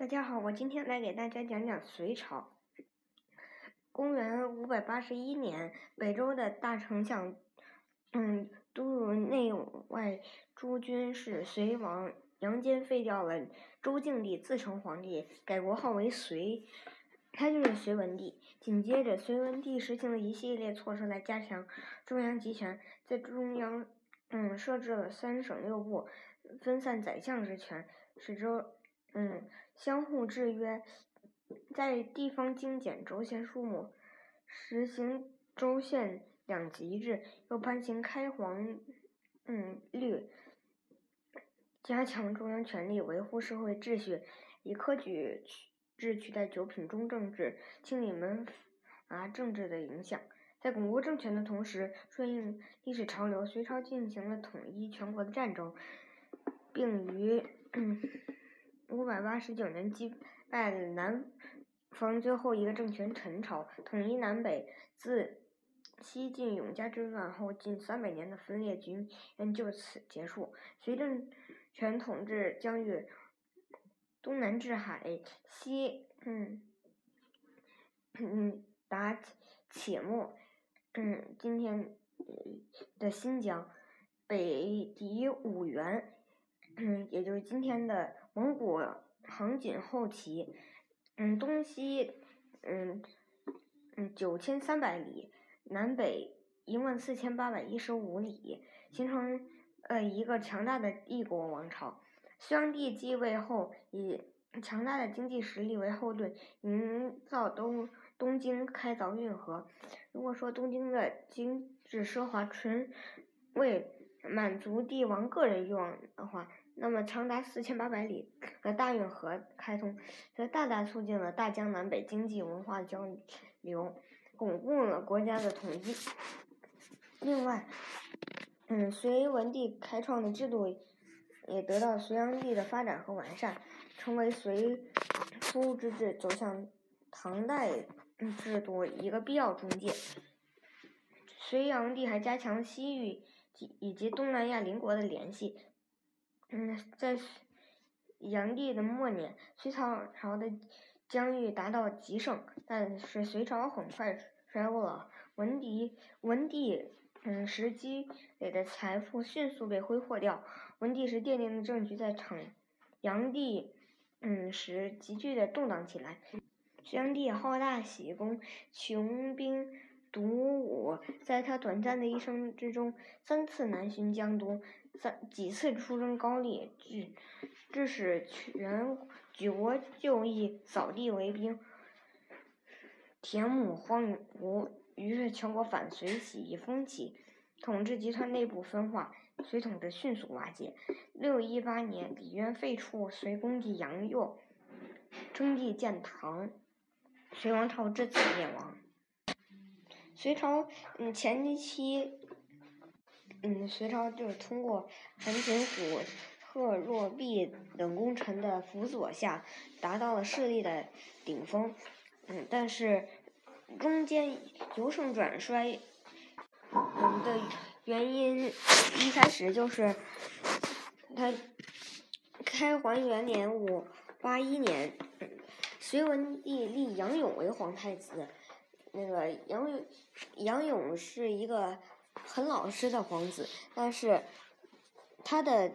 大家好，我今天来给大家讲讲隋朝。公元五百八十一年，北周的大丞相，嗯，都入内外诸军事隋王杨坚废掉了周敬帝，自称皇帝，改国号为隋，他就是隋文帝。紧接着，隋文帝实行了一系列措施来加强中央集权，在中央，嗯，设置了三省六部，分散宰相之权，使周，嗯。相互制约，在地方精简州县数目，实行州县两级制，又颁行开皇嗯律，加强中央权力，维护社会秩序，以科举制取代九品中正制，清理门阀政治的影响。在巩固政权的同时，顺应历史潮流，隋朝进行了统一全国的战争，并于。五百八十九年击败了南方最后一个政权陈朝，统一南北。自西晋永嘉之乱后，近三百年的分裂局面就此结束。隋政权统治疆域东南至海，西嗯嗯达且末，嗯今天的新疆，北抵五原。嗯，也就是今天的蒙古杭锦后旗，嗯，东西，嗯，嗯，九千三百里，南北一万四千八百一十五里，形成呃一个强大的帝国王朝。隋炀帝继位后，以强大的经济实力为后盾，营造东东京开凿运河。如果说东京的精致奢华纯为满足帝王个人欲望的话，那么，长达四千八百里的大运河开通，则大大促进了大江南北经济文化交流，巩固了国家的统一。另外，嗯，隋文帝开创的制度也得到隋炀帝的发展和完善，成为隋初之治走向唐代制度一个必要中介。隋炀帝还加强西域及以及东南亚邻国的联系。嗯，在炀帝的末年，隋朝朝的疆域达到极盛，但是隋朝很快衰落了。文帝文帝嗯时积累的财富迅速被挥霍掉。文帝时奠定的政局在场，炀帝嗯时急剧的动荡起来。隋炀帝好大喜功，穷兵黩武，在他短暂的一生之中，三次南巡江都。三几次出征高丽，致致使全举国就义，扫地为兵，田亩荒芜，于是全国反隋起义风起，统治集团内部分化，隋统治迅速瓦解。六一八年，李渊废黜隋恭帝杨佑，称帝建唐，隋王朝至此灭亡。隋朝嗯前期。嗯，隋朝就是通过韩擒虎、贺若弼等功臣的辅佐下，达到了势力的顶峰。嗯，但是中间由盛转衰，嗯的原因一开始就是他开皇元年五八一年，隋文帝立杨勇为皇太子。那个杨勇，杨勇是一个。很老实的皇子，但是他的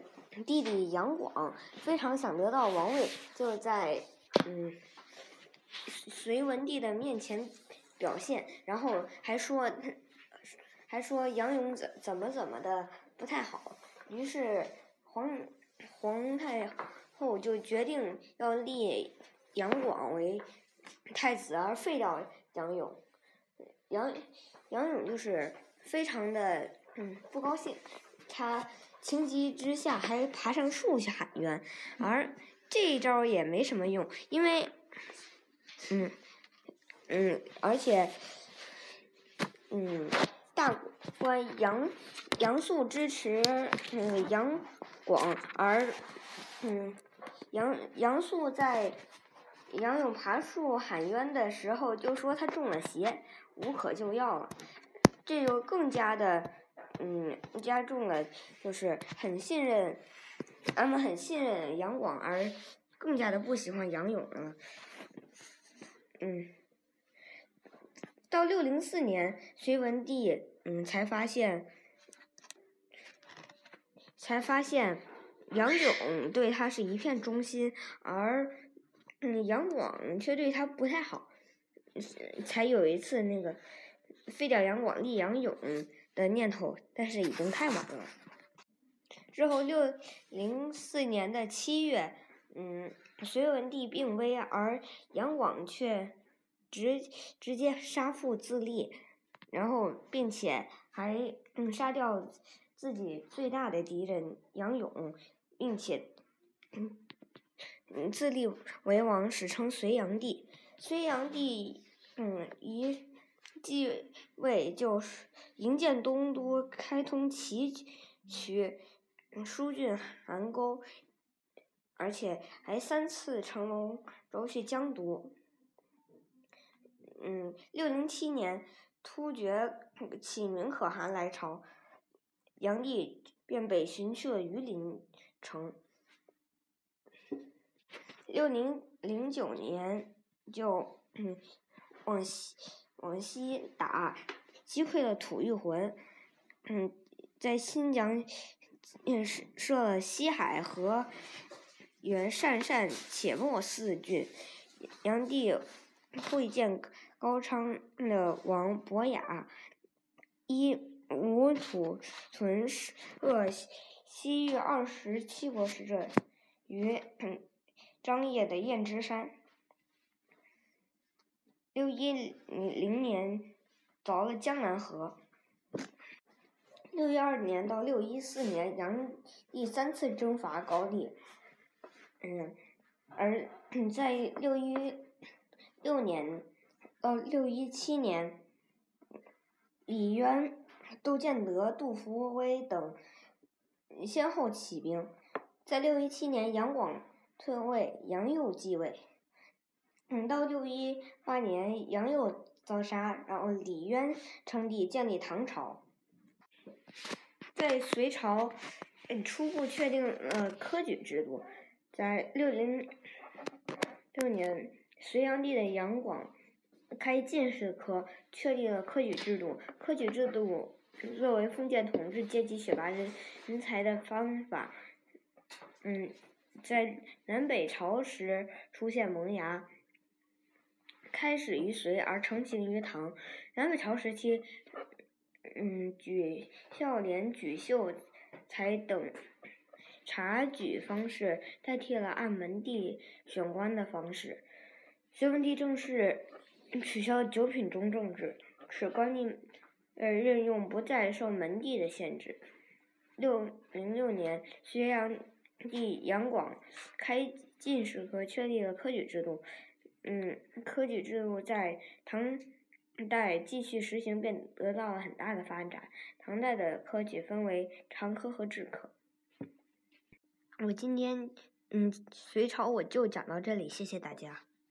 弟弟杨广非常想得到王位，就在嗯隋文帝的面前表现，然后还说还说杨勇怎怎么怎么的不太好，于是皇皇太后就决定要立杨广为太子，而废掉杨勇。杨杨勇就是。非常的嗯不高兴，他情急之下还爬上树去喊冤，而这一招也没什么用，因为嗯嗯而且嗯大官杨杨素支持那个杨广，而嗯杨杨素在杨勇爬树喊冤的时候就说他中了邪，无可救药了。这就更加的，嗯，加重了，就是很信任，他们很信任杨广，而更加的不喜欢杨勇了。嗯，到六零四年，隋文帝嗯才发现，才发现杨勇对他是一片忠心，而嗯杨广却对他不太好，才有一次那个废掉杨广立杨勇的念头，但是已经太晚了。之后六零四年的七月，嗯，隋文帝病危，而杨广却直直接杀父自立，然后并且还嗯杀掉自己最大的敌人杨勇，并且嗯嗯自立为王，史称隋炀帝。隋炀帝嗯一继位就是营建东都，开通崎岖。疏浚邗沟，而且还三次乘龙舟去江都。嗯，六零七年，突厥启明可汗来朝，炀帝便北巡去了榆林城。六零零九年，就往西往西打，击溃了吐谷浑。嗯，在新疆。嗯，设了西海和原鄯善、且末四郡。炀帝会见高昌的王伯雅，一吴土存设西域二十七国使者于张掖的燕支山。六一零年凿了江南河。六一二年到六一四年，杨毅三次征伐高丽，嗯，而 在六一六年到六一七年，李渊、窦建德、杜伏威等先后起兵。在六一七年，杨广退位，杨佑继位。嗯，到六一八年，杨佑遭杀，然后李渊称帝，建立唐朝。在隋朝，嗯，初步确定了科举制度。在六零六年，隋炀帝的杨广开进士科，确立了科举制度。科举制度作为封建统治阶级选拔人人才的方法，嗯，在南北朝时出现萌芽，开始于隋而成型于唐。南北朝时期。嗯，举孝廉、举秀才等察举方式代替了按门第选官的方式。隋文帝正式取消九品中正制，使官吏呃任用不再受门第的限制。六零六年，隋炀帝杨广开进士科，确立了科举制度。嗯，科举制度在唐。代继续实行，便得到了很大的发展。唐代的科举分为常科和制科。我今天，嗯，隋朝我就讲到这里，谢谢大家。